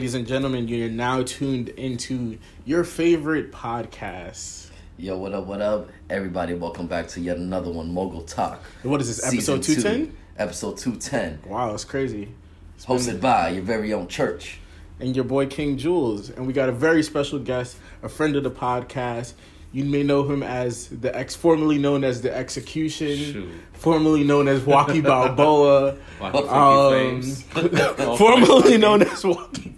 Ladies and gentlemen, you're now tuned into your favorite podcast. Yo, what up, what up? Everybody, welcome back to yet another one, Mogul Talk. What is this, episode 210? two, Episode 210. Wow, it's crazy. It's Hosted been- by your very own church. and your boy King Jules. And we got a very special guest, a friend of the podcast. You may know him as the ex, formerly known as the Execution, Shoot. formerly known as Walkie Balboa, um, formerly known as Walkie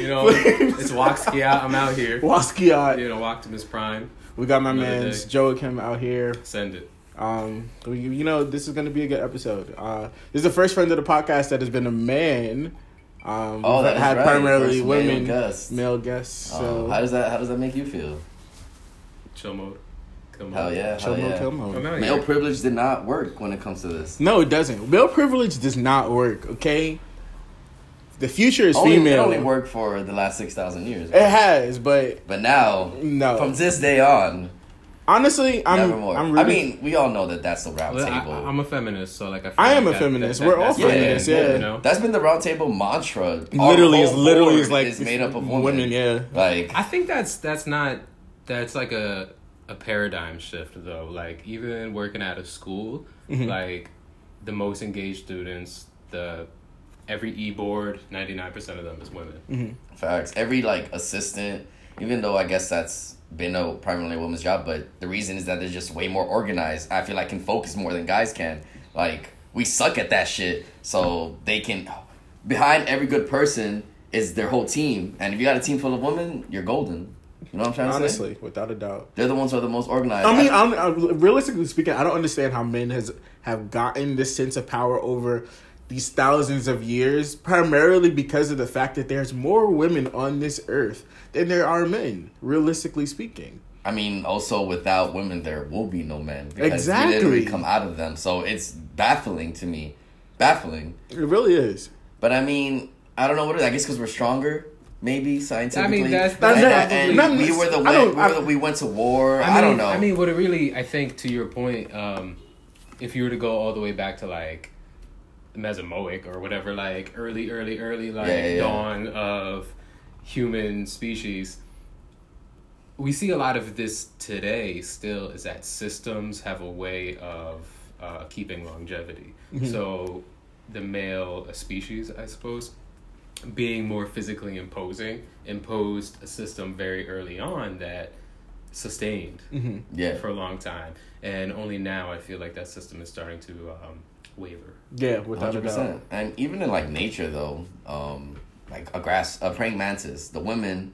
You know, it's Woxky out. I'm out here. Waskiat. You know, Optimus Prime. We got my Another man day. Joachim out here. Send it. Um, we, you know, this is going to be a good episode. Uh, this is the first friend of the podcast that has been a man. Um, Oh, we've that is had right. primarily First male women, male guests. Oh, So how does that how does that make you feel? Chill mode. Come Hell yeah, chill hell mode, yeah. kill mode. Male here. privilege did not work when it comes to this. No, it doesn't. Male privilege does not work. Okay, the future is Only, female. It only worked for the last six thousand years. It has, but But now, No. from this day on, honestly, I'm. nevermore. I'm I mean, we all know that that's the round Well, table. I, am a feminist, so like I. Feel I am like a that- feminist. that- We're all feminists, fine, yeah. You know. That's been the round table mantra. Literally is literally board is like is made up of women. Yeah, Like I think that's that's not that's like a a paradigm shift though. Like even working at a school, Mm-hmm. like the most engaged students, the every e board, ninety nine percent of them is women. Mm-hmm. Facts. Every like assistant, even though I guess that's been a primarily woman's job, but the reason is that they're just way more organized. I feel like can focus more than guys can. Like we suck at that shit, so they can. Behind every good person is their whole team, and if you got a team full of women, you're golden. You know what I'm trying to say? honestly, without a doubt. They're the ones who are the most organized. I mean, I'm, I'm, realistically speaking, I don't understand how men has have gotten this sense of power over these thousands of years, primarily because of the fact that there's more women on this earth than there are men. Realistically speaking, I mean, also without women, there will be no men because Exactly. we literally come out of them. So it's baffling to me, baffling. it really is. But I mean, I don't know what it is. I guess because we're stronger, maybe scientifically. that's- and, that's and probably- we were the I we, were the, we went to war. I, mean, don't know. I mean, what it really, I think, to your point, um, if you were to go all the way back to like Mesozoic or whatever, like early, early, early, like Yeah, yeah, dawn of human species, we see a lot of this today. Still, is that systems have a way of uh, keeping longevity. So, the male species, I suppose, being more physically imposing, imposed a system very early on that sustained yeah, for a long time, and only now I feel like that system is starting to um, waver. Yeah, without hundred a doubt. percent. And even in like nature, though, um, like a grass, a praying mantis, the women,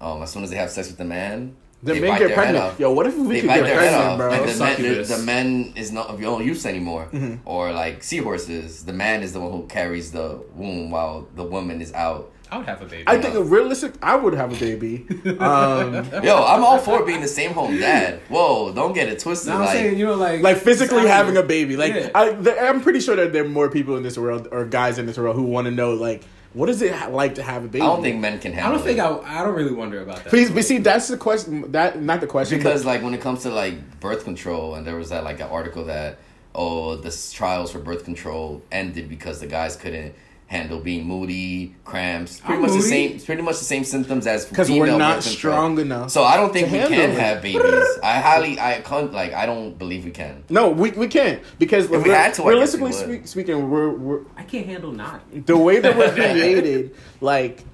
um, as soon as they have sex with the man, The they men bite get their head pregnant. off. Yo, what if we they could bite get their head pregnant, off, bro? and the men, the, the man is not of no use anymore. Or like seahorses, the man is the one who carries the womb while the woman is out. I would have a baby. I think a realistic. I would have a baby. Um, Yo, I'm all for being the same home dad. Whoa, don't get it twisted. No, I'm like, saying you know, like like physically it's having a baby. Like Yeah. I, I'm pretty sure that there are more people in this world or guys in this world who want to know like what is it like to have a baby. I don't think men can I don't think it. I. I don't really wonder about that. Please, but see, that's the question. That not the question. because like when it comes to like birth control and there was that like an article that oh the trials for birth control ended because the guys couldn't handle being moody cramps pretty I'm much the same pretty much the same symptoms as because we're not birth control. strong enough. so i don't think we can it. have babies i highly i can't like i don't believe we can no, we, we can't because If we had to, I guess realistically we would. speaking, we're, we're I can't handle not. the way that we're created, like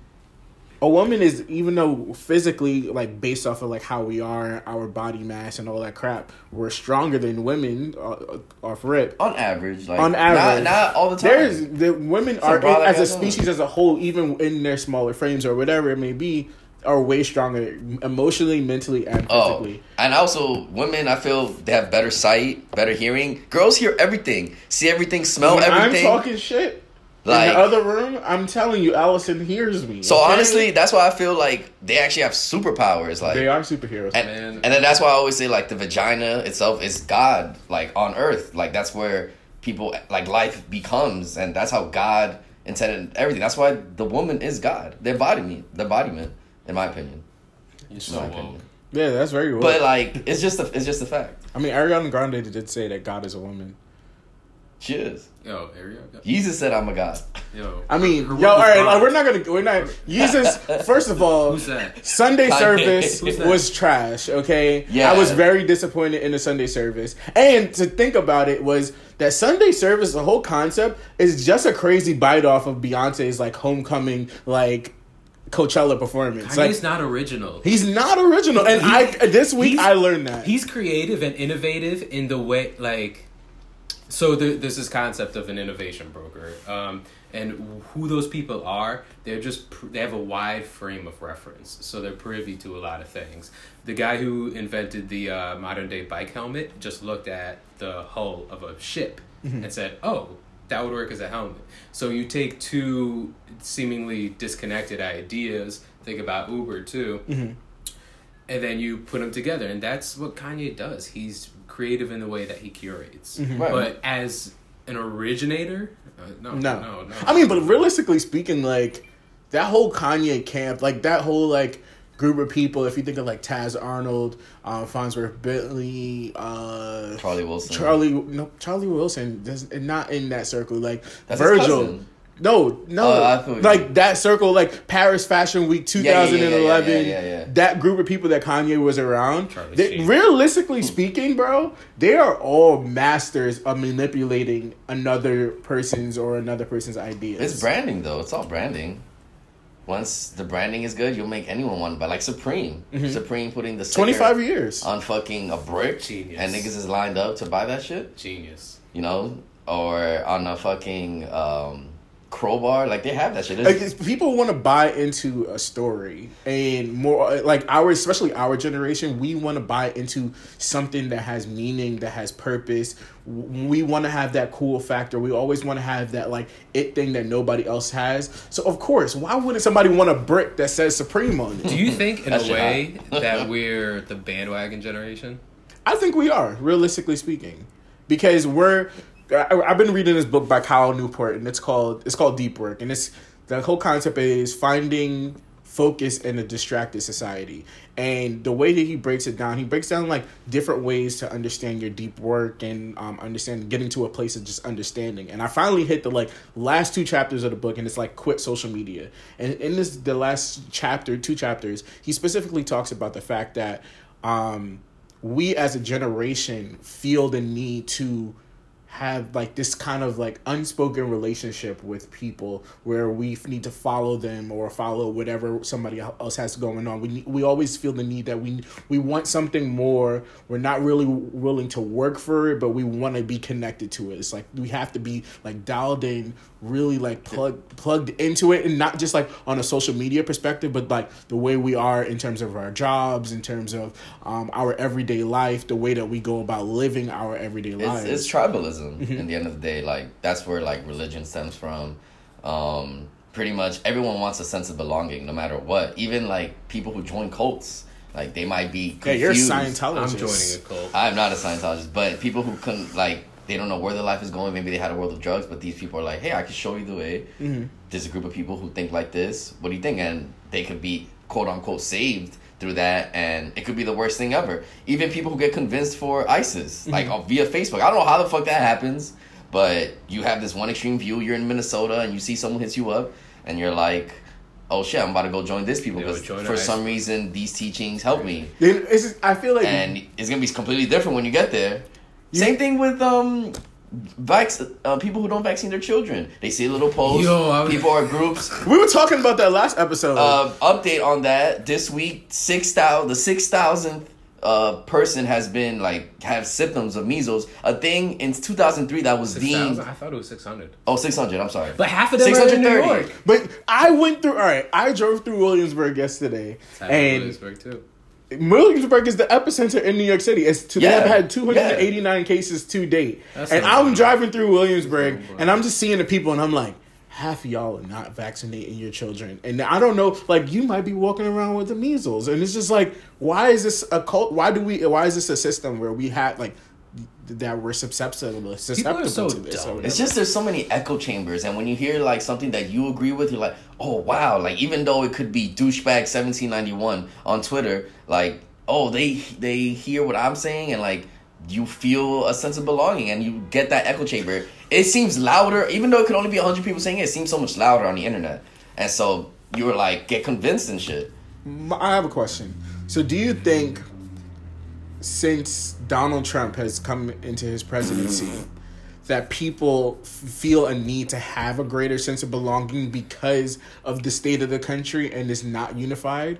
a woman is even though physically like based off of like how we are, our body mass and all that crap, we're stronger than women uh, off rip. on average like On average, not all the time There's the women are broad as a on. species as a whole, even in their smaller frames or whatever it may be, are way stronger emotionally, mentally, and physically Oh, physically. and also women, I feel they have better sight, better hearing. Girls hear everything, see everything, smell When everything. I'm talking shit Like- in the other room. I'm telling you, Allison hears me. So okay? honestly, that's why I feel like they actually have superpowers. Like, they are superheroes. and, Man. and then that's why I always say like the vagina itself is God, like on Earth. Like that's where people like life becomes, and that's how God intended everything. That's why the woman is God, the embodiment, the embodiment, in my opinion. You're In so my woke. opinion. yeah, that's very well. But like, it's just a, it's just a fact. I mean, Ariana Grande did say that God is a woman. Cheers. Yo, Ariel. Jesus said, "I'm a god." Yo. I mean, yo, word all was right, bond. like, we're not gonna, we're not. Jesus, first of all, Who's that? Sunday service Who's that? was trash. Okay, Yeah. I was very disappointed in the Sunday service. And to think about it was that Sunday service, the whole concept is just a crazy bite off of Beyonce's like homecoming, like Coachella performance. Kanye's Like not original. he's not original, and He- I this week I learned that. He's creative and innovative in the way, like, so there, there's this concept of an innovation broker, um, and who those people are. They're just they have a wide frame of reference, so they're privy to a lot of things. The guy who invented the uh, modern day bike helmet just looked at the hull of a ship and said, "Oh." That would work as a helmet. So you take two seemingly disconnected ideas. Think about Uber too and then you put them together and that's what kanye does he's creative in the way that he curates Right. but as an originator uh, no, No. no no I mean, but realistically speaking, like that whole Kanye camp, like that whole like group of people. If you think of like Taz Arnold, um, Fonzworth Bentley, uh, Charlie Wilson. Charlie, no, Charlie Wilson, does not in that circle. Like That's his Virgil. Cousin. No, no, I feel you. like that circle, like Paris Fashion Week Yeah, yeah, yeah, yeah, 2011. yeah, yeah, yeah. That group of people that Kanye was around. They- realistically speaking, bro, they are all masters of manipulating another person's or another person's ideas. It's branding though. It's all branding. Once the branding is good, you'll make anyone want to buy. Like Supreme. Supreme putting the 25 years. on fucking a brick, Genius. and niggas is lined up to buy that shit. genius You know, or on a fucking um, crowbar. Like they have that shit. like It's- it's- people want to buy into a story and more uh, like our especially our generation we want to buy into something that has meaning that has purpose we want to have that cool factor we always want to have that like it thing that nobody else has so of course why wouldn't somebody want a brick that says supreme on it? do you think in a way that we're the bandwagon generation i think we are realistically speaking because we're I, i've been reading this book by kyle newport and it's called it's called deep work and it's the whole concept is finding focus in a distracted society. And the way that he breaks it down he breaks down like different ways to understand your deep work and um, understand getting to a place of just understanding. And i finally hit the like last two chapters of the book and it's like quit social media. And in this the last chapter two chapters he specifically talks about the fact that um, we as a generation feel the need to have like this kind of like unspoken relationship with people where we need to follow them or follow whatever somebody else has going on. We we always feel the need that we we want something more. We're not really willing to work for it, but we want to be connected to it. It's like we have to be like dialed in, really like plugged plugged into it, and not just like on a social media perspective, but like the way we are in terms of our jobs, in terms of um, our everyday life, the way that we go about living our everyday lives. it's, it's tribalism Mm-hmm. in the end of the day like that's where like religion stems from um pretty much everyone wants a sense of belonging no matter what even like people who join cults like they might be yeah, you're a confused. Scientologist. i'm joining a cult i'm not a scientologist but people who couldn't like they don't know where their life is going maybe they had a world of drugs but these people are like hey i can show you the way Mm-hmm. there's a group of people who think like this what do you think and they could be quote unquote saved through that and it could be the worst thing ever even people who get convinced for isis Mm-hmm. like uh, via facebook i don't know how the fuck that happens but you have this one extreme view you're in minnesota and you see someone hits you up and you're like oh shit i'm about to go join this people because for ISIS. some reason these teachings help me it's just- I feel like and it's gonna be completely different when you get there. Same thing with um, vac- uh, people who don't vaccine their children. They see little post. Yo, people are groups. we were talking about that last episode. Uh, update on that this week. Six thousand. The six thousandth uh person has been like have symptoms of measles. A thing in two thousand three that was 6,000? deemed. i thought it was 600 Oh, 600, I'm sorry. but half of them are in new york but I went through. All right, I drove through Williamsburg yesterday, Half of and Williamsburg, too Williamsburg is the epicenter in New York City. It's to, Yeah, they have had 289 cases to date, That's and I'm bad. driving through Williamsburg, and I'm just seeing the people, and I'm like. Half of y'all are not vaccinating your children, and I don't know. Like you might be walking around with the measles, and it's just like, why is this a cult? Why do we? Why is this a system where we have like that we're susceptible susceptible so to this? or dumb. It's just there's so many echo chambers, and when you hear like something that you agree with, you're like, oh wow! Like even though it could be douchebag seventeen ninety one on Twitter, like oh they they hear what I'm saying, and like you feel a sense of belonging and you get that echo chamber. It seems louder, even though it could only be 100 people saying it, it seems so much louder on the internet. And so you were like, get convinced and shit. I have a question. So, do you think since Donald Trump has come into his presidency, that people f- feel a need to have a greater sense of belonging because of the state of the country and is not unified?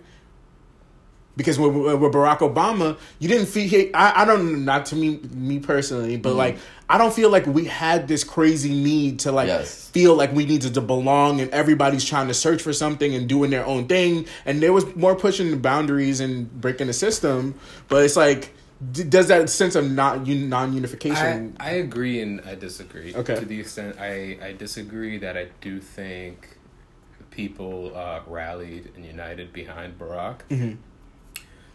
Because with, with Barack Obama, you didn't feel. I, I don't. Not to me, me personally, but mm-hmm. like I don't feel like we had this crazy need to like Yes. feel like we needed to belong and everybody's trying to search for something and doing their own thing and there was more pushing the boundaries and breaking the system but it's like d- does that sense of not un- non-unification I agree and I disagree. Okay. To the extent I, I disagree that I do think people uh, rallied and united behind Barack. Mm-hmm.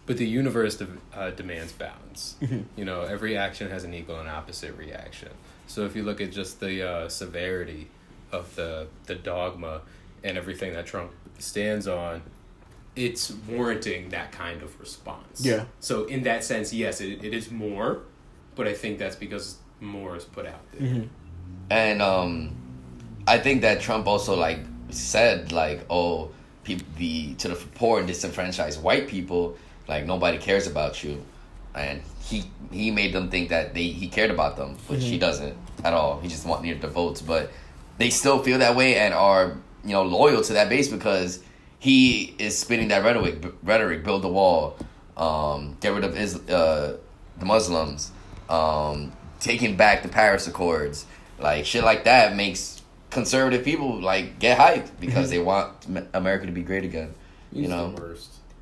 But the universe de- uh, demands balance. Mm-hmm. You know, every action has an equal and opposite reaction. So if you look at just the uh, severity of the the dogma and everything that Trump stands on, it's warranting that kind of response. Yeah. So in that sense, yes, it, it is more, but I think that's because more is put out there. Mm-hmm. And um, I think that Trump also like said like, oh, peop the to the poor and disenfranchised white people, like nobody cares about you, and he he made them think that they he cared about them, which he doesn't at all. He just wanted the votes, but they still feel that way and are you know loyal to that base because he is spinning that rhetoric, rhetoric, build the wall, um, get rid of is uh, the Muslims, um, taking back the Paris Accords, like shit like that makes conservative people like get hyped because they want America to be great again. You He's know.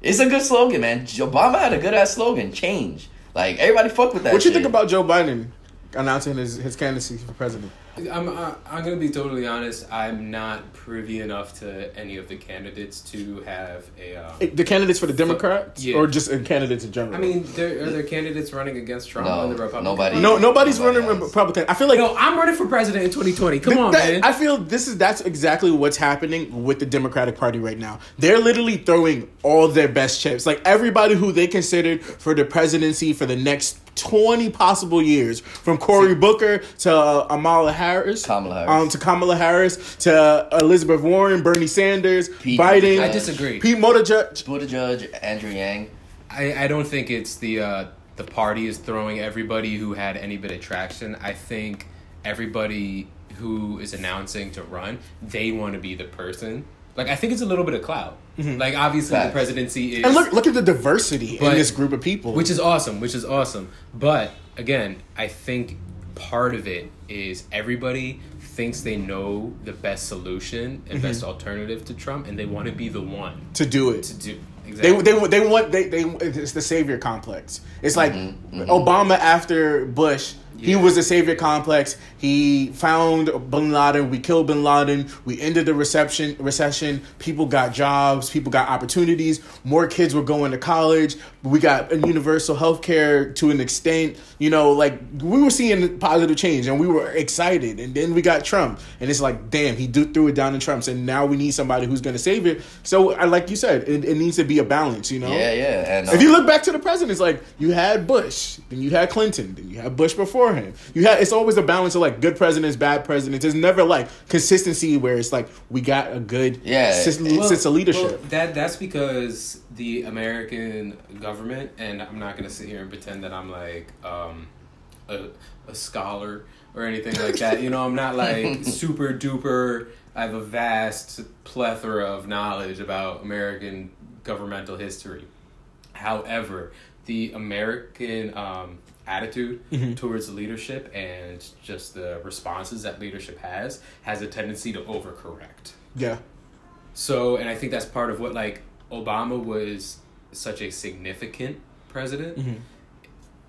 It's a good slogan, man. Obama had a good ass slogan, change. Like everybody fuck with that. what you shit. think about joe biden announcing his, his candidacy for president I'm I, I'm gonna be totally honest. I'm not privy enough to any of the candidates to have a. Um, the candidates for the democrats Yeah. or just uh, candidates in general I mean, there are there candidates running against Trump No, on the Republican. nobody. No nobody's Nobody running has. republican i feel like No, I'm running for president in 2020. Come on, That- man. I feel this is that's exactly what's happening with the Democratic Party right now. They're literally throwing all their best chips. Like everybody who they considered for the presidency for the next 20 possible years, from Cory Booker to uh, Kamala Harris, Kamala Harris. um, to Kamala Harris to Elizabeth Warren, Bernie Sanders, Pete Biden. Buttigieg. I disagree. Pete Buttigieg. Buttigieg, Andrew Yang. I, I don't think it's the uh, the party is throwing everybody who had any bit of traction. I think everybody who is announcing to run, they want to be the person. Like I think it's a little bit of clout. Mm-hmm. Like obviously Facts. the presidency is Mm-hmm. And look, look at the diversity in this group of people. which is awesome, which is awesome. But again, I think part of it is everybody thinks they know the best solution and mm-hmm. best alternative to Trump, and they want to be the one to do it. to do. They, Exactly. they they want they they it's the savior complex. It's like mm-hmm. Obama after Bush. He was a savior complex. He found Bin Laden. We killed Bin Laden. We ended the reception recession. People got jobs. People got opportunities. More kids were going to college. We got a universal health care to an extent. You know, like we were seeing positive change, and we were excited. And then we got Trump, and it's like, damn, he do, threw it down in Trump's, and now we need somebody who's going to save it. So, I like you said, it, it needs to be a balance. You know, Yeah, yeah. And if you um, look back to the presidents, like you had Bush, then you had Clinton, then you had Bush before him. You have it's always a balance of like good presidents, bad presidents. It's never like consistency where it's like we got a good Yeah. sys- Well- sense of leadership. Well, that that's because the American government, and I'm not gonna sit here and pretend that I'm like um, a a scholar or anything like that. You know, I'm not like super duper. I have a vast plethora of knowledge about American governmental history. However, the American um, attitude mm-hmm. towards leadership and just the responses that leadership has has a tendency to overcorrect. yeah, So, and I think that's part of what like Obama was such a significant president mm-hmm.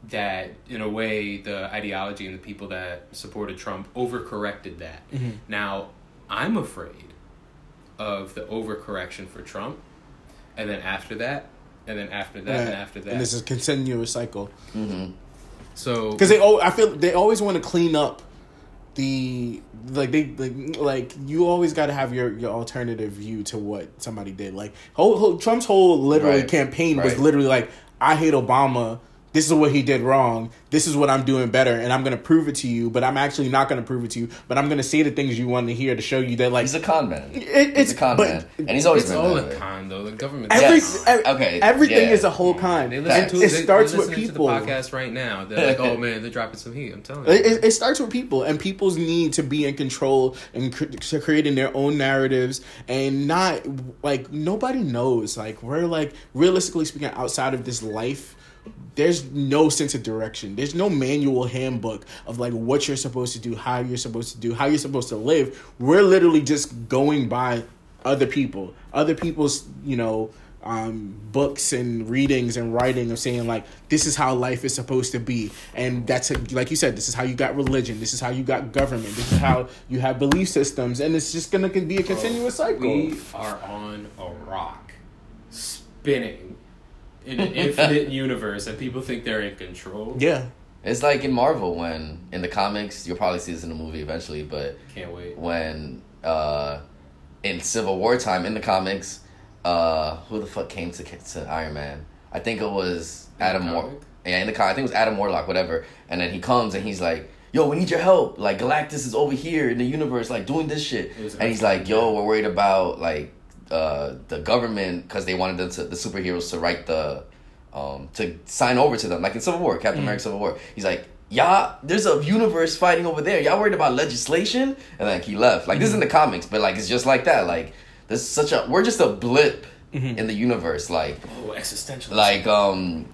that, in a way, the ideology and the people that supported Trump overcorrected that. Mm-hmm. Now, I'm afraid of the overcorrection for Trump, and then after that, and then after that, and after that. and this is a continuous cycle so, because they oh I feel they always want to clean up the like they like, like you always got to have your your alternative view to what somebody did like whole, whole Trump's whole literally Right. campaign was literally like I hate Obama this is what he did wrong. This is what I'm doing better, and I'm gonna prove it to you. But I'm actually not gonna prove it to you. But I'm gonna say the things you want to hear to show you that like He's a con man. It- he's it's- a con but man, and he's always It's been all that a way. con though. The government. every, Yes. ev- Okay, everything yeah. is a whole mm. con. They listen to it they- starts with people. To the podcast right now. They're like, oh man, they're dropping some heat. I'm telling you. It, it, it starts with people and people's need to be in control and cr- creating their own narratives and not like nobody knows like we're like realistically speaking outside of this life there's no sense of direction. There's no manual handbook of like what you're supposed to do how you're supposed to do how you're supposed to live. We're literally just going by other people. Other people's you know um, books and readings and writing of saying like this is how life is supposed to be. And that's a, like you said this is how you got religion. This is how you got government. This is how you have belief systems. And it's just gonna be a continuous cycle. We are on a rock, spinning in an infinite universe, and people think they're in control. yeah It's like in Marvel when in the comics you'll probably see this in the movie eventually, but Can't wait. when uh in Civil War time in the comics, uh who the fuck came to to Iron Man? I think it was the Adam War. comic? Yeah, in the comic, I think it was Adam Warlock, whatever. And then he comes and he's like, "Yo, we need your help. Like Galactus is over here in the universe, like doing this shit." And he's like, "Yo, we're worried about like uh the government because they wanted them to the superheroes to write the um to sign over to them, like in Civil War, Captain Mm. America Civil War." He's like. Y'all, there's a universe fighting over there. Y'all worried about legislation? And like he left. Like this is in the comics, but like it's just like that. Like there's such a we're just a blip in the universe. Like Oh, existential. like um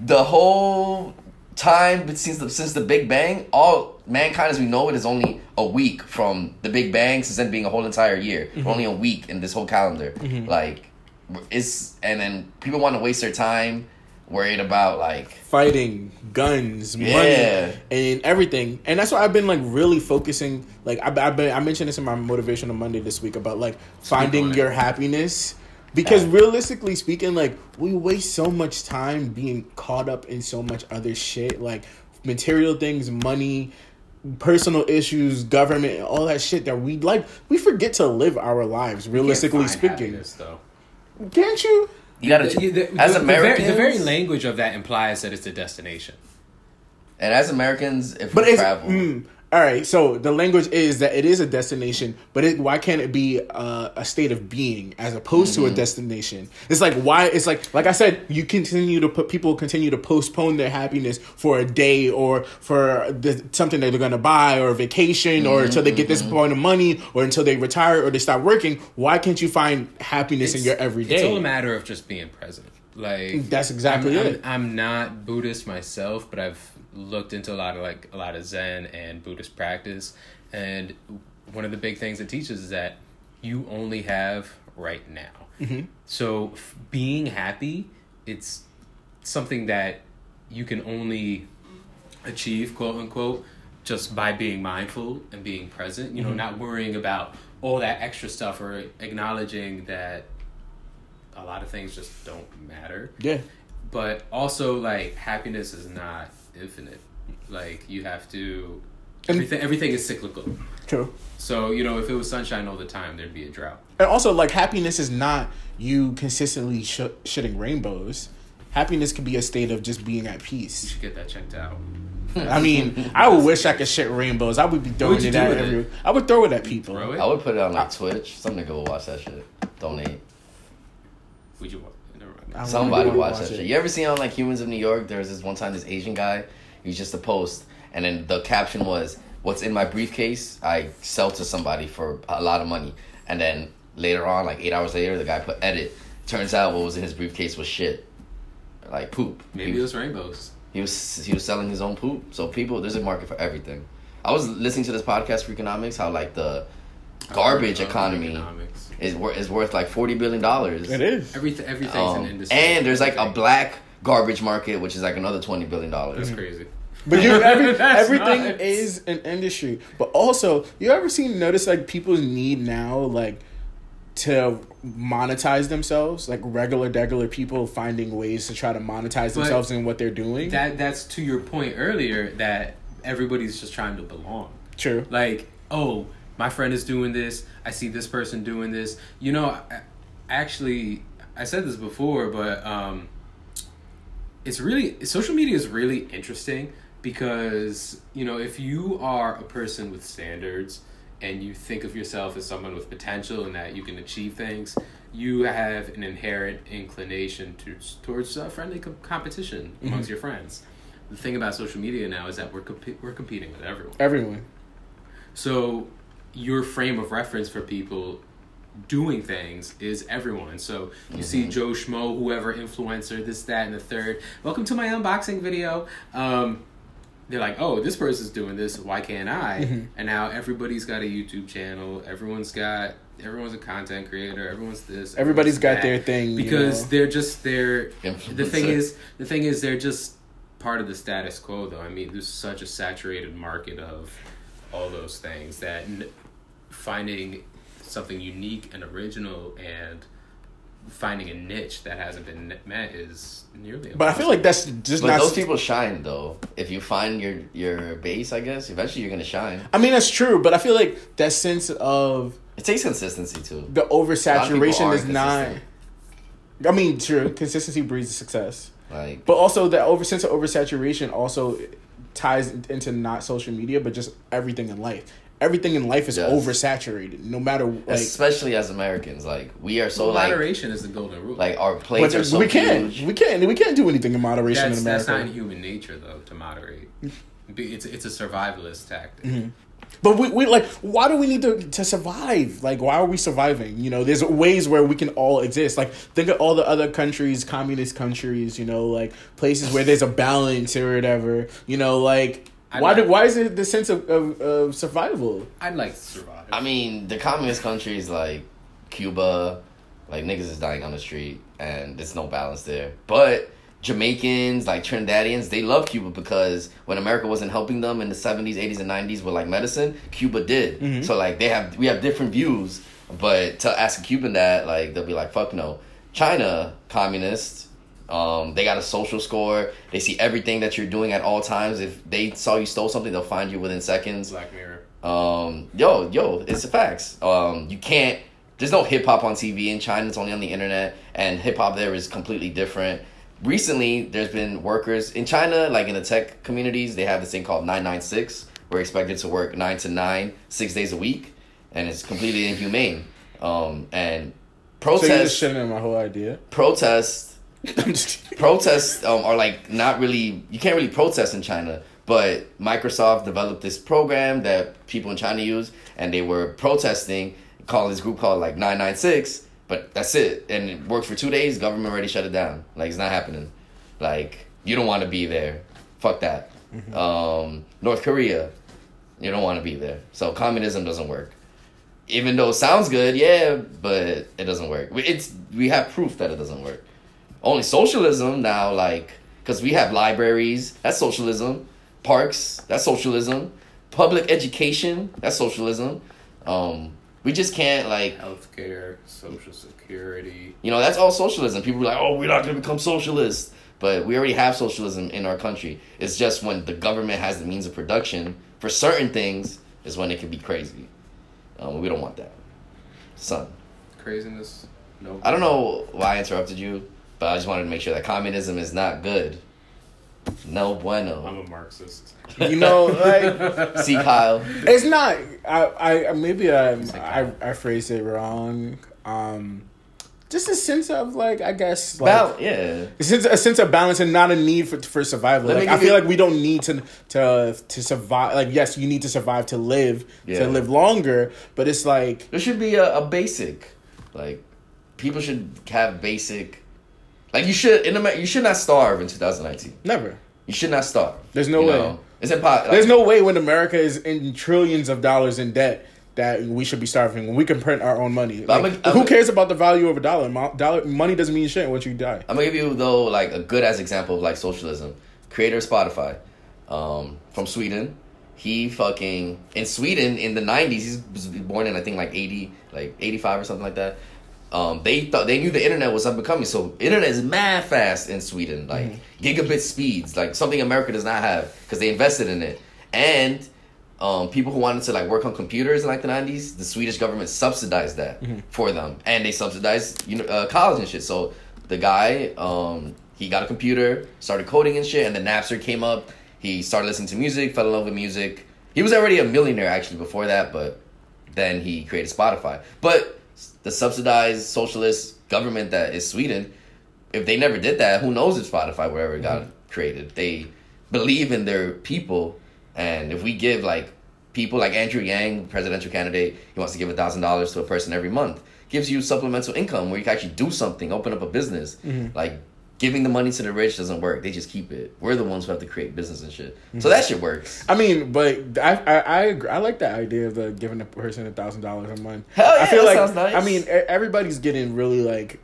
the whole time since the since the Big Bang, all mankind as we know it is only a week from the Big Bang since then being a whole entire year. Mm-hmm. Only a week in this whole calendar. Mm-hmm. Like it's and then people want to waste their time worried about like fighting guns Yeah. money and everything and that's why i've been like really focusing like i've, I've been i mentioned this in my motivational monday this week about like finding your happiness because Yeah. realistically speaking like we waste so much time being caught up in so much other shit like material things money personal issues government all that shit that we like we forget to live our lives Can't realistically find speaking though. can't you you gotta The- the- as the- the Americans very, the very language of that implies that it's a destination. and as Americans if But we travel mm, all right. So the language is that it is a destination, but it, why can't it be a, a state of being as opposed to a mm-hmm. destination? It's like why it's like like I said, you continue to put people continue to postpone their happiness for a day or for the, something that they're going to buy or a vacation or mm-hmm, until they get this mm-hmm. point of money or until they retire or they stop working. Why can't you find happiness in your everyday? It's all a matter of just being present. Like That's exactly I'm, it. I'm, I'm not Buddhist myself, but I've looked into a lot of like a lot of Zen and Buddhist practice, and one of the big things it teaches is that you only have right now. Mm-hmm. So f- being happy, it's something that you can only achieve, quote unquote, just by being mindful and being present. You know, not worrying about all that extra stuff or acknowledging that a lot of things just don't matter. yeah. But also, like happiness is not infinite. Like you have to. Everything, everything is cyclical. True. So you know, if it was sunshine all the time, there'd be a drought. And also, like happiness is not you consistently sh- shitting rainbows. Happiness can be a state of just being at You peace. should get that checked out. I mean, I would wish I could shit rainbows. I would be throwing would you it do at with every. it? I would throw it at people. Throw it? I would put it on like Twitch. Some nigga will watch that shit. Donate. Would you? want- Never mind. I Somebody watch watch that it. shit. You ever seen on like Humans of New York? There was this one time this Asian guy. He was just a post, and then the caption was, "What's in my briefcase? I sell to somebody for a lot of money." And then later on, like eight hours later, the guy put edit. Turns out what was in his briefcase was shit, like poop. Maybe he, it was rainbows. he was he was selling his own poop. So people, there's a market for everything. I was listening to this podcast for economics, how like the garbage Of economy economics. Is worth is worth like forty billion dollars. It is. Everything, everything's Um, an industry. and there's like a black garbage market, which is like another twenty billion dollars. That's crazy. But you, every, everything nuts. is an industry. But also, you ever seen notice like people's need now like to monetize themselves, like regular, regular people finding ways to try to monetize But themselves in what they're doing. That that's to your point earlier that everybody's just trying to belong. True. Like, oh, my friend is doing this. I see this person doing this. You know, I, actually, I said this before, but um, it's really social media is really interesting because you know if you are a person with standards and you think of yourself as someone with potential and that you can achieve things you have an inherent inclination to, towards uh, friendly com- competition amongst your friends the thing about social media now is that we're comp- we're competing with everyone Everyone. so your frame of reference for people doing things is everyone. So you see Joe Schmo, whoever influencer, this, that, and the third. Welcome to my unboxing video. Um, they're like, oh, this person's doing this. Why can't I? And now everybody's got a YouTube channel. Everyone's got. Everyone's a content creator. Everyone's this. Everybody's everyone's got their thing, you because know? they're just they're. The thing is, the thing is, they're just part of the status quo. Though I mean, there's such a saturated market of all those things that finding something unique and original and finding a niche that hasn't been met is nearly. Impossible. But I feel like that's just But not. those people shine though. If you find your your base, I guess eventually you're gonna shine. I mean, that's true, but I feel like that sense of It takes consistency too. the oversaturation is not. I mean, true. Consistency breeds success, Like but also that over sense of oversaturation also ties into not social media, but just everything in life. Everything in life is Yes. oversaturated, no matter like. especially as Americans, like we are so well, like moderation is the golden rule. like our plates are so we can't. We can't. We can't do anything in moderation that's in that's America. not in human nature though to moderate. It's it's a survivalist tactic. Mm-hmm. But we, we like why do we need to to survive? Like why are we surviving? You know, there's ways where we can all exist. Like think of all the other countries, communist countries, you know, like places where there's a balance or whatever. You know, like I why do why is it the sense of, of, of survival? I'd like to survive. I mean, the communist countries like Cuba, like niggas is dying on the street, and there's no balance there. But Jamaicans, like Trinidadians, they love Cuba because when America wasn't helping them in the seventies, eighties, and nineties with like medicine, Cuba did. Mm-hmm. So like they have we have different views. But to ask a Cuban that, like they'll be like, "Fuck no." China, communist, um, they got a social score. They see everything that you're doing at all times. If they saw you stole something, they'll find you within seconds. Black Mirror. Um, yo, yo, it's the facts. Um, you can't. There's no hip hop on TV in China. It's only on the internet, and hip hop there is completely different. Recently, there's been workers in China, like in the tech communities, they have this thing called nine nine six. We're expected to work nine to nine, six days a week, and it's completely inhumane. Um, and So you're just shitting my whole idea. protests I'm just kidding. protests um, are like not really you can't really protest in China, but Microsoft developed this program that people in China use, and they were protesting, calling this group called like nine nine six. But that's it, and it worked for two days. Government already shut it down. Like it's not happening. Like you don't want to be there. Fuck that. Um, North Korea, you don't want to be there. So communism doesn't work. Even though it sounds good, yeah, but it doesn't work. It's we have proof that it doesn't work only socialism now like because we have libraries that's socialism. Parks that's socialism. Public education that's socialism. Um we just can't like Healthcare, social security. you know that's all socialism. People are like oh we're not going to become socialists. But we already have socialism in our country. It's just when the government has the means of production for certain things is when it can be crazy. Um, we don't want that. Son. Craziness. No. i don't know why i interrupted you but i just wanted to make sure that communism is not good no bueno I'm a Marxist. You know, like See Kyle. it's not. I, I maybe I, I I phrased it wrong. Um, just a sense of like I guess like, Bal- yeah. a sense, a sense of balance and not a need for for survival. Like I feel you- like we don't need to to to survive. Like yes, you need to survive to live Yeah. to live longer, but it's like There should be a, a basic, like, people should have basic, like you should in Amer- you should not starve in 2019. never. You should not starve. There's no You way. know? It's impossible. There's no way when America is in trillions of dollars in debt that we should be starving when we can print our own money. But I'm a- I'm who cares about the value of a dollar? Mo- Dollar money doesn't mean shit once you die. I'm gonna give you though like a good as example of like socialism. Creator of Spotify, um, from Sweden. He fucking in Sweden in the '90s. He was born in I think like '80, like '85 or something like that. Um, they thought they knew the internet was up and coming, so internet is mad fast in Sweden, like gigabit speeds, like something America does not have because they invested in it. And um, people who wanted to like work on computers in like the '90s, the Swedish government subsidized that for them, and they subsidized you know uh, college and shit. So the guy, um, he got a computer, started coding and shit, and then Napster came up. He started listening to music, fell in love with music. He was already a millionaire actually before that, but then he created Spotify. But the subsidized socialist government that is Sweden, if they never did that, who knows if Spotify would ever got mm-hmm. created? They believe in their people, and if we give like people like Andrew Yang, presidential candidate, he wants to give a thousand dollars to a person every month, gives you supplemental income where you can actually do something, open up a business. Mm-hmm. Like giving the money to the rich doesn't work; they just keep it. We're the ones who have to create business and shit. So that shit works. I mean, but I I I, agree. I like that idea of the giving a person a thousand dollars a month. Hell yeah, I feel that like sounds nice. I mean everybody's getting really like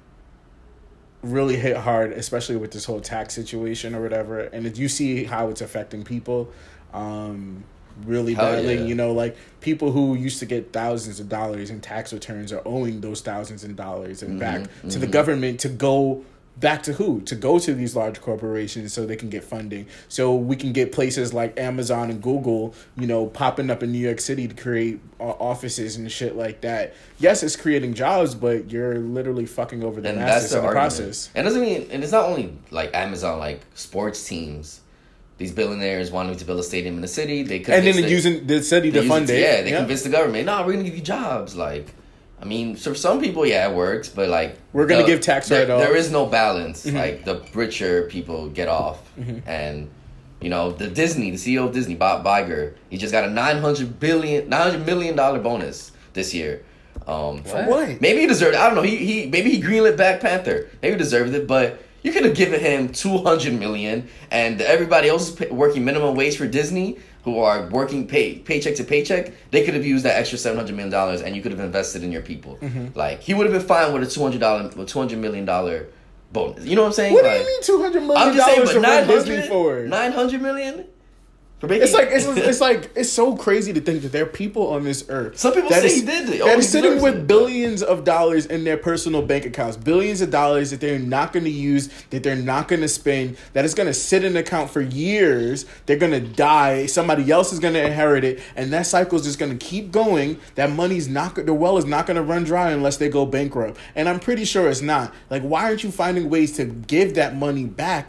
really hit hard, especially with this whole tax situation or whatever. And if you see how it's affecting people, um, really Hell badly. yeah. You know, like people who used to get thousands of dollars in tax returns are owing those thousands of dollars and back Mm-hmm, to the government to go back to who to go to these large corporations so they can get funding so we can get places like amazon and google you know popping up in new york city to create uh, offices and shit like that yes it's creating jobs but you're literally fucking over the and masses the in the argument. process And doesn't mean, and it's not only like Amazon, like sports teams. These billionaires wanting to build a stadium in the city. They couldn't. and then the- using the city to fund it- Yeah, they Yeah. convinced the government. No, we're gonna give you jobs. Like, I mean, so for some people, yeah, it works, but like We're gonna the- give tax there, write-offs. There is no balance. Mm-hmm. Like the richer people get off, and you know the Disney, the CEO of Disney, Bob Iger, he just got a nine hundred billion, nine hundred million dollar bonus this year. Um, For what? Maybe he deserved. It. I don't know. He he maybe he greenlit Black Panther. Maybe he deserved it, but you could have given him two hundred million, and everybody else is working minimum wage for Disney, who are working pay paycheck to paycheck. They could have used that extra seven hundred million dollars, and you could have invested in your people. Mm-hmm. Like he would have been fine with a two hundred dollar, two hundred million dollar bonus. You know what I'm saying? what do you mean 200 million I'm just saying, but nine hundred million making. It's like it's, it's like it's so crazy to think that there are people on this earth. Some people that say is- he did it. Oh, That sitting with it. billions of dollars in their personal bank accounts, billions of dollars that they're not going to use, that they're not going to spend, that is going to sit in an account for years. They're going to die. Somebody else is going to inherit it, and that cycle is just going to keep going. That money's not go- the well is not going to run dry unless they go bankrupt. And I'm pretty sure it's not. Like, why aren't you finding ways to give that money back?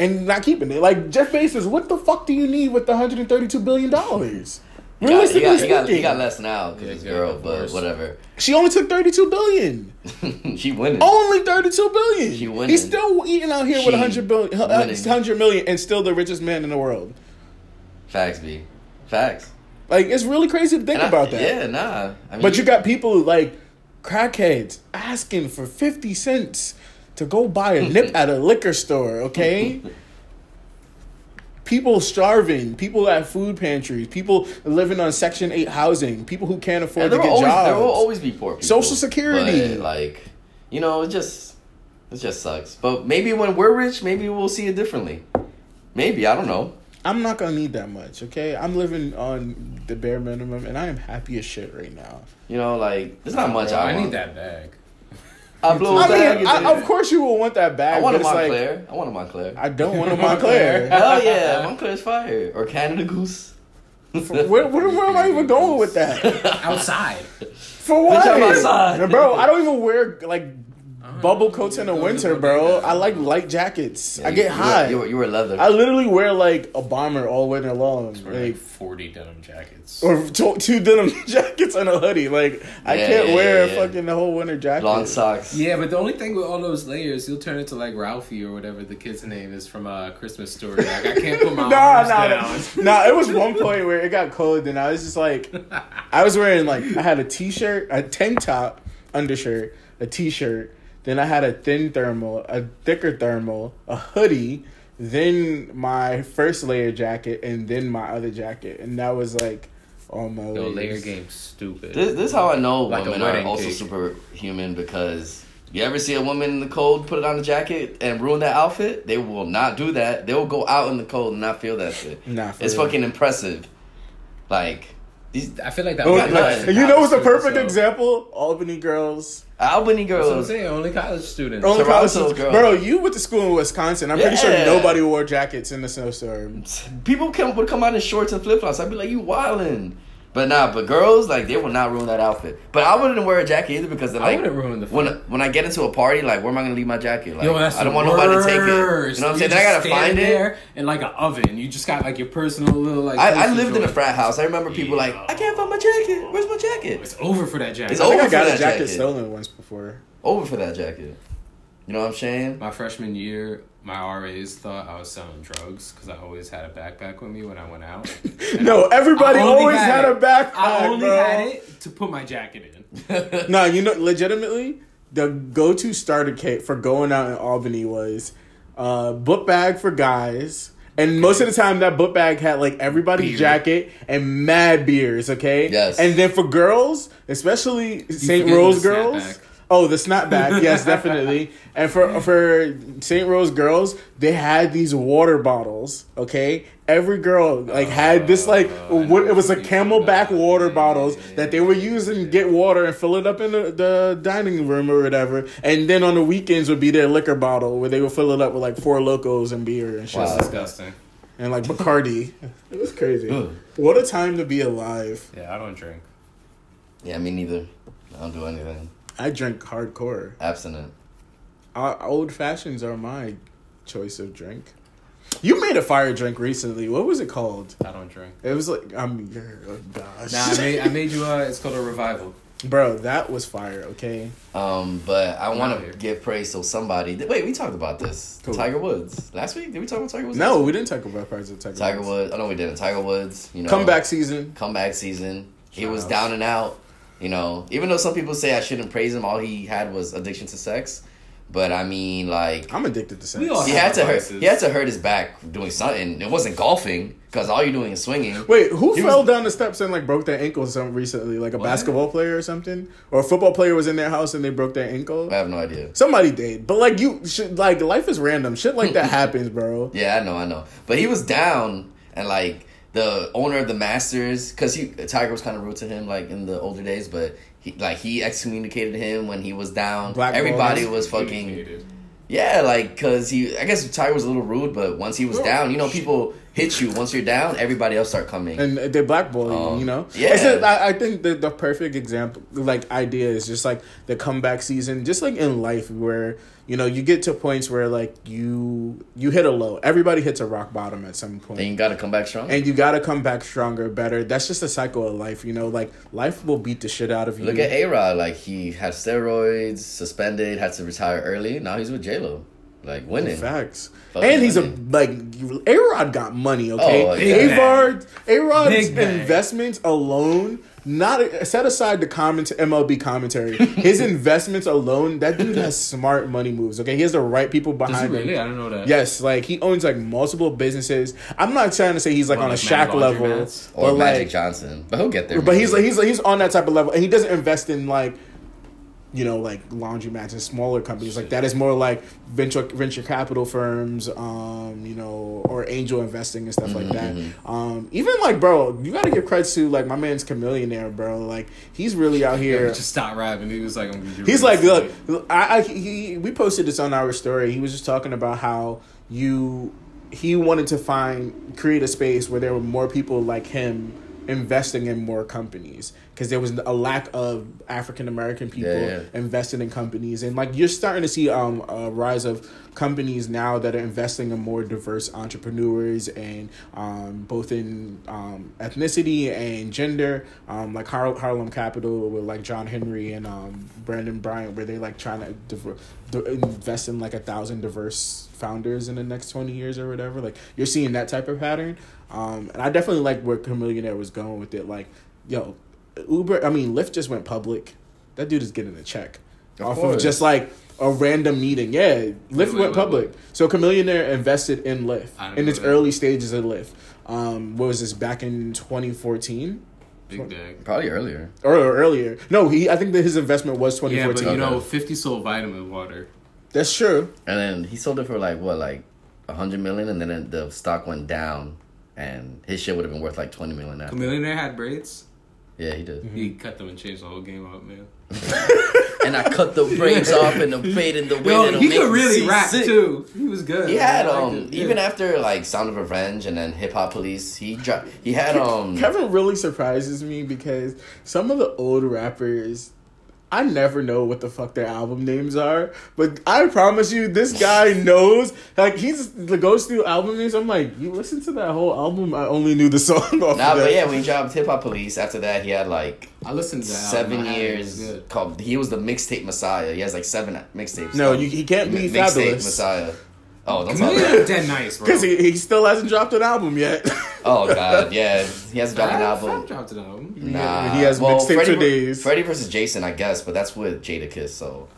And not keeping it. Like Jeff Bezos, what the fuck do you need with the 132 billion dollars? He got, he, Realistically got, he, speaking, got, he got less now because Yeah, his he got girl, but whatever. she only took 32 billion. she winning. Only 32 billion. She winning. He's still eating out here with She 100 billion, uh, winning. 100 million, and still the richest man in the world. Facts, B. Facts. Like it's really crazy to think I- about that. Yeah, nah. I mean, But you got people like crackheads asking for 50 cents to go buy a nip at a liquor store, okay? people starving, people at food pantries, people living on Section 8 housing, people who can't afford and to there get will always jobs. there will always be poor people. Social Security. But, like, you know, it just it just sucks. But maybe when we're rich, maybe we'll see it differently. Maybe I don't know. I'm not gonna need that much, okay? I'm living on the bare minimum and I am happy as shit right now. You know, like there's not much Bro, I, I want. need that bag. I blew I a bag. mean, I, of course you will want that bag, I want but a it's like Moncler. I want a Moncler. I don't want a Moncler. Hell yeah, Moncler's fire or Canada Goose. where, where, where am I even going with that? Outside. For what? jump outside. Bro, I don't even wear like bubble coats in the winter, bro. I like light jackets. I You- get you hot. You, were, you were leather. I literally wear like a bomber all winter long. Like Like, 40 denim jackets. or two, two denim jackets and a hoodie. Like I can't yeah, wear yeah, yeah. fucking the whole winter jacket. Long socks. Yeah, but the only thing with all those layers, you'll turn into like Ralphie or whatever the kid's name is from uh, Christmas Story. Like I can't put my Nah, arms nah, down. nah, nah. It was one point where it got cold, and I was just like, I was wearing like I had a t-shirt, a tank top, undershirt, a t-shirt. Then I had a thin thermal, a thicker thermal, a hoodie, then my first layer jacket, and then my other jacket, and that was like on my No legs. layer game, stupid. This, this is how I know Like a women are also cake. superhuman because you ever see a woman in the cold put it on a jacket and ruin that outfit? They will not do that. They will go out in the cold and not feel that shit. Nah, it's real. fucking impressive. Like these I feel like that. Oh, was like, you know what's a perfect So- example? Albany girls. Albany That's what I'm girls. saying. Only college students. Only Toronto college students. girls. Bro, you went to school in Wisconsin. I'm pretty sure nobody wore jackets in the snowstorm. People come would come out in shorts and flip flops. I'd be like, you wildin'. But nah, but girls like they will not ruin that outfit. But I wouldn't wear a jacket either because they're I like wouldn't ruin the when fit. when I get into a party, like where am I gonna leave my jacket? Like Yo, that's I don't the want nobody to take it. You know what I'm You saying? Then I gotta stand find it. in like an oven. You just got like your personal little like. I, I to lived in a frat house. I remember people like, I can't find my jacket. Where's my jacket? It's over for that jacket. It's I think over I got for a jacket, jacket. stolen once before. Over for that jacket. You know what I'm saying? My freshman year, my RAs thought I was selling drugs because I always had a backpack with me when I went out. And No, everybody I always had, it- a backpack. I only bro. had it to put my jacket in. No, you know, legitimately, the go-to starter kit for going out in Albany was uh, book bag for guys. And most of the time, that book bag had like everybody's Beer. jacket and mad beers. Okay. Yes. And then for girls, especially St. Rose girls. snapback. Oh, the snapback. Yes, definitely. And for for St. Rose girls, they had these water bottles. Okay. Every girl like had this oh, like Oh, what it was a what you're CamelBak about. water bottles yeah, that they were using and get water and fill it up in the, the dining room or whatever. And then on the weekends would be their liquor bottle where they would fill it up with like Four Lokos and beer and shit. Wow. like that. Disgusting. And like Bacardi. it was crazy. Ugh. What a time to be alive. Yeah, I don't drink. yeah, me neither. I don't do anything. I drink hardcore. Abstinent. Uh, old fashions are my choice of drink. You made a fire drink recently. What was it called? I don't drink. It was like I'm oh gosh. Nah, I made I made you. Uh, it's called a revival. Bro, that was fire, okay? Um, but I want to give praise to somebody. Wait, we talked about this. Who? Tiger Woods last week. Did we talk about Tiger Woods? No, we didn't talk about parts of Tiger, week? Tiger Woods. Woods. Oh no, we didn't. Tiger Woods. You know, Comeback season. comeback season. He was down and out. You know, even though some people say I shouldn't praise him, all he had was addiction to sex. But I mean, like I'm addicted to sex. We all he had to hurt. He had to hurt his back doing something. It wasn't golfing because all you're doing is swinging. Wait, who He fell was- down the steps and like broke their ankle some recently? Like a What? basketball player or something, or a football player was in their house and they broke their ankle. I have no idea. Somebody did, but like you, should, like life is random. Shit like that happens, bro. Yeah, I know, I know. But he was down, and like the owner of the Masters, because he Tiger was kind of rude to him, like in the older days. But he like he excommunicated him when he was down. Blackballed Everybody him? was fucking yeah, like because he. I guess Tiger was a little rude, but once he was Bro, down, you know, people hit you. Once you're down, everybody else start coming. And they blackball you, Um, you know. yeah. Just- I, I think the the perfect example, like idea, is just like the comeback season, just like in life, where you know you get to points where like you you hit a low. Everybody hits a rock bottom at some point. then you got to come back strong. and you gotta come back stronger, better. That's just a cycle of life, you know. Like life will beat the shit out of you. Look at A Rod, like he had steroids, suspended, had to retire early. Now he's with J Lo, like winning. Facts. Fucking and he's winning. a like A Rod got money, okay? Oh, A yeah. Rod A Rod's investments alone, not set aside the comment MLB commentary. his investments alone, that dude has smart money moves. Okay, he has the right people Does he behind him. really? I don't know that. Yes, like he owns like multiple businesses. I'm not trying to say he's like What, on a like Shaq level, or but Magic like, Johnson, but he'll get there. but he's like maybe. he's he's on that type of level, and he doesn't invest in like, you know, like laundromats and smaller companies like that. Is more like venture venture capital firms, um, you know, or angel investing and stuff like that. Um, even like, bro, you got to give credit to like my man's chameleon Chamillionaire, bro. Like he's really out Yeah, here. he just stop rapping. He was like, I'm gonna He's like, look, I, I he we posted this on our story. He was just talking about how you he wanted to find create a space where there were more people like him investing in more companies because there was a lack of African American people Yeah, yeah. investing in companies. And like you're starting to see um a rise of companies now that are investing in more diverse entrepreneurs and um both in um ethnicity and gender. Um like Har- Harlem Capital with like John Henry and um Brandon Bryant where they're like trying to diver- di- invest in like a thousand diverse founders in the next 20 years or whatever. Like you're seeing that type of pattern. Um and I definitely like where Chamillionaire was going with it. Like yo Uber I mean Lyft just went public that dude is getting a check Of off of just like a random meeting. Yeah, Lyft wait, went wait, public. wait. So Chamillionaire invested in Lyft in its that. early stages of Lyft. Um, what was this back in 2014 Big bag. probably earlier. or, or earlier? No, he. I think that his investment was 2014. Yeah, but 2014. you know, 50 sold vitamin water. That's true. And then he sold it for like what, like a hundred million, and then the stock went down, and his shit would have been worth like twenty million now. Chamillionaire had braids. Yeah, he did. He cut them and changed the whole game up, man. and I cut the brakes off and the fade in the wind. Yo, and he could really rap sick. too. He was good. He had um it, yeah. even after like Sound of Revenge and then Hip Hop Police, he dro- he had um Kevin really surprises me because some of the old rappers, I never know what the fuck their album names are. But I promise you, this guy knows. Like he's the goes through album names. I'm like, you listen to that whole album. I only knew the song off. Nah, of but yeah, when he dropped Hip Hop Police, after that he had like I listened to that seven album. I had it. It was years called. He was the mixtape Messiah. He has like seven mixtapes. No, you, he can't be mi- mixtape fabulous Messiah. Oh, don't talk Chameleon about dead nice, bro. because he, he still hasn't dropped an album yet. Oh god, yeah, he hasn't dropped an album. Dropped an album. Nah, He has well, mixtape Freddie, for days. Freddie versus Jason, I guess, but that's with Jadakiss. So,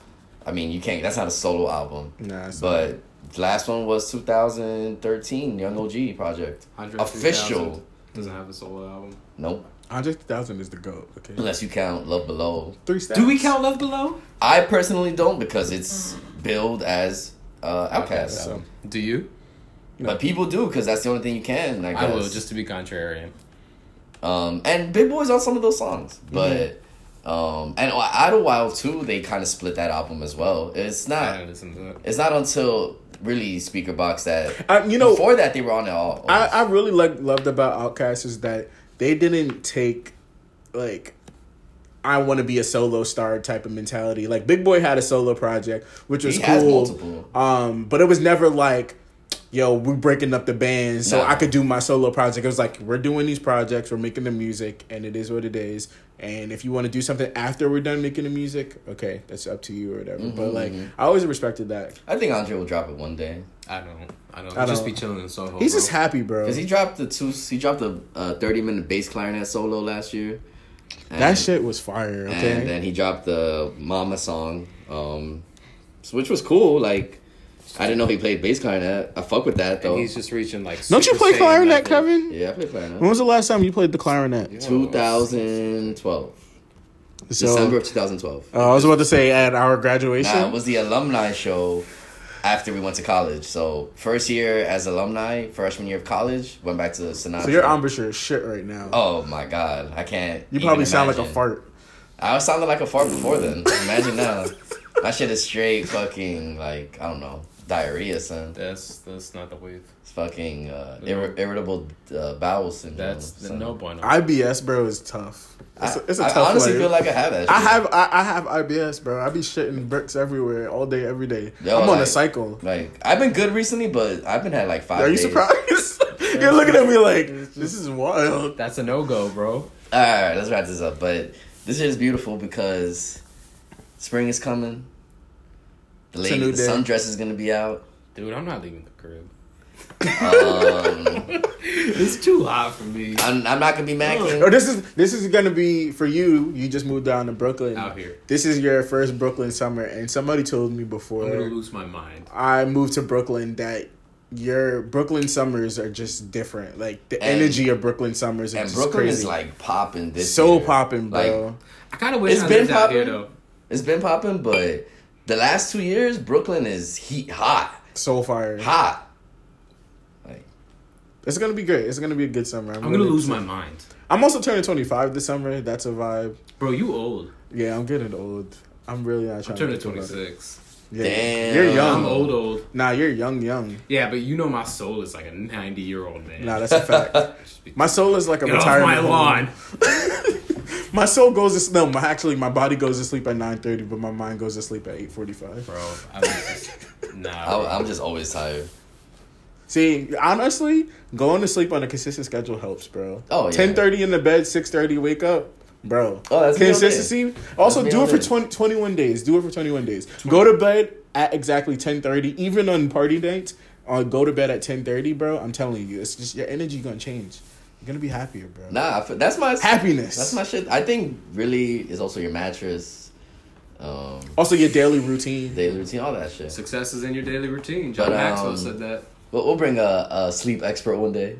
I mean, you can't. That's not a solo album. nah, But the last one was 2013, Young OG project. Andre Official. Doesn't have a solo album. Nope, Andre 3000 is the goat. Okay, unless you count Love Below. three steps. Do we count Love Below? I personally don't because it's billed as uh, Outkast. So Do you? But people do because that's the only thing you can. I, guess. I will, just to be contrarian. Um, and Big Boi's on some of those songs, but um, and Idlewild too. They kind of split that album as well. It's not. didn't listen to it. It's not until really Speakerboxxx that. I, you know, before that they were on it all. I, I really like loved about Outkast is that they didn't take like I want to be a solo star type of mentality. Like Big Boi had a solo project, which was He cool. has multiple. Um, but it was never like, yo, we're breaking up the band so No. I could do my solo project. It was like we're doing these projects, we're making the music, and it is what it is. And if you want to do something after we're done making the music, okay, that's up to you or whatever. But like, I always respected that. I think Andre will drop it one day I don't. I don't. I He'll just don't- be chilling in Soho. He's bro. just happy, bro. because he dropped the two. He dropped a uh, thirty minute bass clarinet solo last year. And, that shit was fire. Okay. And then he dropped the Mama song, um, which was cool. Like I didn't know he played bass clarinet. I fuck with that though. And he's just reaching like. Don't you play clarinet, level. Kevin? yeah, I play clarinet. When was the last time you played the clarinet? Yeah. 2012, So, December of 2012. uh, I was about to say at our graduation. Nah, it was the alumni show after we went to college. So first year as alumni, freshman year of college, went back to Sinatra. so your embouchure is shit right now. Oh my god, I can't. you probably sound like a fart. I was sounding like a fart before then. Imagine now. My shit is straight fucking like I don't know diarrhea, son. That's that's not the wave. It's fucking uh, irri- irritable uh, bowel syndrome. That's the son. no bueno. IBS, bro, is tough. It's I, a, it's a I tough honestly life. feel like I have that. I have I, I have IBS, bro. I be shitting bricks everywhere all day, every day. Yo, I'm on a cycle. like I've been good recently, but I've been had like five. Are you days. surprised? You're looking at me like this is wild. That's a no go, bro. All right, let's wrap this up. But this is beautiful because spring is coming. The It's a lady, new the day. sundress is gonna be out. Dude, I'm not leaving the crib. Um, It's too hot for me. I'm, I'm not gonna be Or macking. this is this is gonna be for you. You just moved down to Brooklyn. Out here. This is your first Brooklyn summer, and somebody told me I'm before gonna lose my mind. I moved to Brooklyn that your Brooklyn summers are just different. Like the And- energy of Brooklyn summers are And just Brooklyn crazy. is like popping this. so popping, bro. Like, I kind of wish It's I been lived out here popping. though. It's been popping, but the last two years, Brooklyn is heat hot, so fire. hot. Like It's gonna be great. It's gonna be a good summer. I'm gonna really lose my mind, I'm also turning 25 this summer. That's a vibe. bro. You old? Yeah, I'm getting old. I'm really not I'm trying turning to think about 26. Yeah. Damn. You're young. I'm old, old. Nah, you're young, young. Yeah, but you know my soul is like a 90 year old man. Nah, that's a fact. My soul is like a Get off my lawn. My soul goes to sleep. No, my actually my body goes to sleep at 9:30, but my mind goes to sleep at 8:45. Bro, I'm just, nah. bro. I, I'm just always tired. See, honestly, going to sleep on a consistent schedule helps, bro. Oh, yeah. Ten thirty in the bed, six thirty wake up, bro. Oh, that's me all day. consistency. Also, me do it for day. 20, 21 days. Do it for twenty one days. Go to bed at exactly ten thirty, even on party nights. Uh, go to bed at ten thirty, bro. I'm telling you, it's just your energy gonna change. You're gonna be happier, bro. Nah, that's my Happiness. That's my shit. I think really is also your mattress, um, Also, your daily routine. daily routine, all that shit. Success is in your daily routine. John But, Maxwell um, said that. We'll, we'll bring a, a sleep expert one day.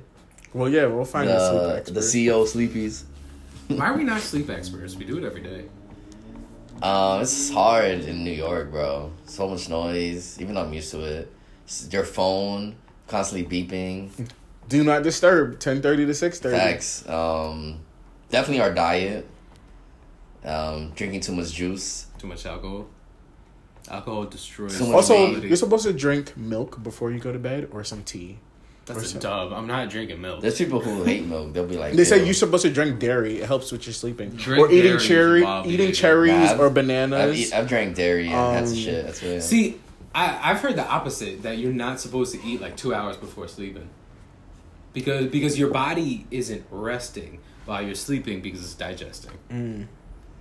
Well, yeah, we'll find a sleep The, expert. the CEO of Sleepies. Why are we not sleep experts? We do it every day. Um, it's hard in New York, bro. So much noise. Even though I'm used to it. S- Your phone constantly beeping. Do not disturb. Ten thirty to six thirty. Facts. Um, definitely our diet. Um, drinking too much juice. Too too much alcohol. Alcohol destroys. Too much Also, quality. you're supposed to drink milk before you go to bed or some tea. That's or a some- dub. I'm not drinking milk. There's people who hate milk. They'll be like, They say you're supposed to drink dairy. It helps with your sleeping. Drink or eating cherry, eating cherries Nah, I've- or I've, bananas. eat, I've drank dairy. Yeah, that's Um, shit. That's what. See, I I've heard the opposite that you're not supposed to eat like two hours before sleeping, because because your body isn't resting while you're sleeping because it's digesting. Mm.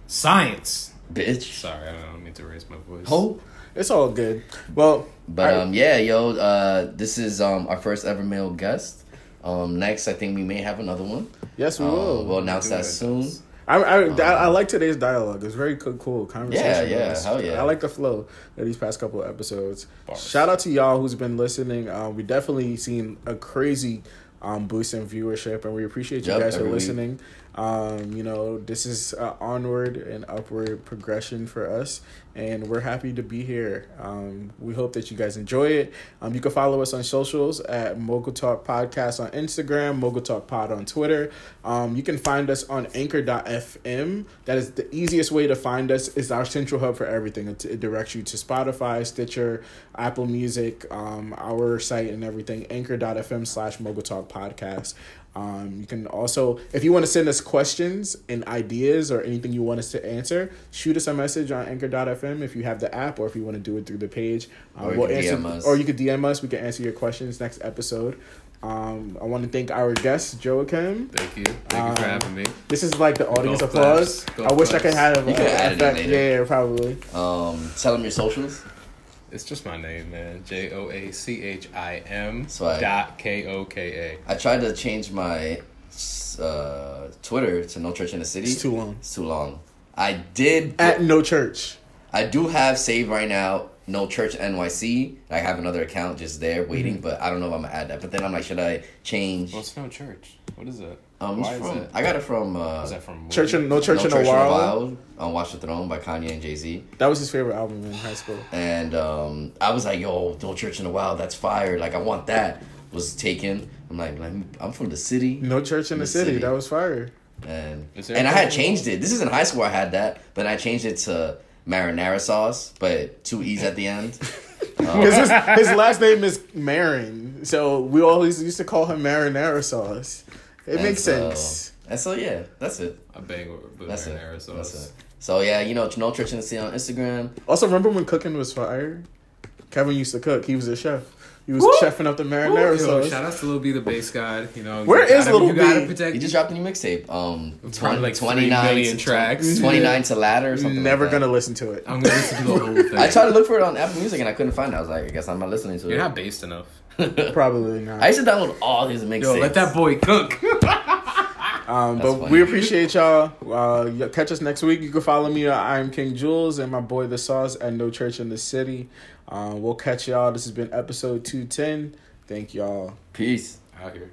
Science. bitch. Sorry, I don't mean to raise my voice. Hope. It's all good. Well, But I- um, yeah, yo, uh, this is um our first ever male guest. Um, next, I think we may have another one. yes, we Um, will. We'll announce that soon. I, I, I, I like today's dialogue. It's very cool, cool conversation. Yeah, yeah, hell yeah. I like the flow of these past couple of episodes. Bars. Shout out to y'all who's been listening. Um, we definitely seen a crazy um, boost in viewership, and we appreciate you Yep, guys for listening. week. Um, you know, this is an onward and upward progression for us, and we're happy to be here. Um, we hope that you guys enjoy it. Um, you can follow us on socials at Mogul Talk Podcast on Instagram, Mogul Talk Pod on Twitter. Um, you can find us on Anchor.fm. That is the easiest way to find us. Is our central hub for everything. It, it directs you to Spotify, Stitcher, Apple Music, um, our site, and everything. Anchor.fm slash Mogul Talk Podcast. Um, you can also, if you want to send us questions and ideas or anything you want us to answer, shoot us a message on Anchor.fm if you have the app or if you want to do it through the page. Um, Or you we'll can answer, DM us. Or you could DM us. We can answer your questions next episode. Um, I want to thank our guest, Joachim. Thank you. Thank you for Um, having me. This is like the audience Golf applause. Golf I wish I could have You uh, could add it later. Yeah, probably. Um, tell them your socials. It's just my name, man. J O A C H I M dot K O K A. I tried to change my uh, Twitter to No Church in the City. It's too long. It's too long. I did. At no church. I do have saved right now. No Church NYC. I have another account just there Mm-hmm. waiting, but I don't know if I'm gonna add that. But then I'm like, should I change? A. What's no church? What is it? Um, Why it's is from, it? I got it from uh, Is that from Church in no church No in Church a while. Wild on Watch the Throne by Kanye and Jay Z. That was his favorite album in high school. And um, I was like, yo, No Church in the Wild, that's fire. Like, I want that. Was taken. I'm like, like, I'm from the city. No church in the, The city. city. That was fire. And and I a had changed it. This is in high school. I had that, but I changed it to marinara sauce, but two e's at the end. Because um, his, his last name is Marin, so we always used to call him marinara sauce. It makes so- sense. And so yeah, that's it. A bang with with That's it. marinara sauce. That's it. So yeah, you know, no church in the city on Instagram. Also, remember when cooking was fire? Kevin used to cook. He was a chef. He was Woo! chefing up the Yo, marinara sauce. shout out to Lil B, the Based God. You know, Where you is gotta, Lil You gotta B? protect. He just dropped a new mixtape. Um, Probably like 29 three million tracks. 29 to ladder or something. Never like gonna listen to it. I'm gonna listen to the whole thing. I tried to look for it on Apple Music and I couldn't find it. I was like, I guess I'm not listening to it. You're not based enough. Probably not. I used to download all his mixtapes. Yo, let that boy cook. Um, but funny. we appreciate y'all. Uh, catch us next week. You can follow me at I am King Jules and my boy The Sauce at No Church in the City. Um, we'll catch y'all. This has been episode 210. Thank y'all. Peace. Out here.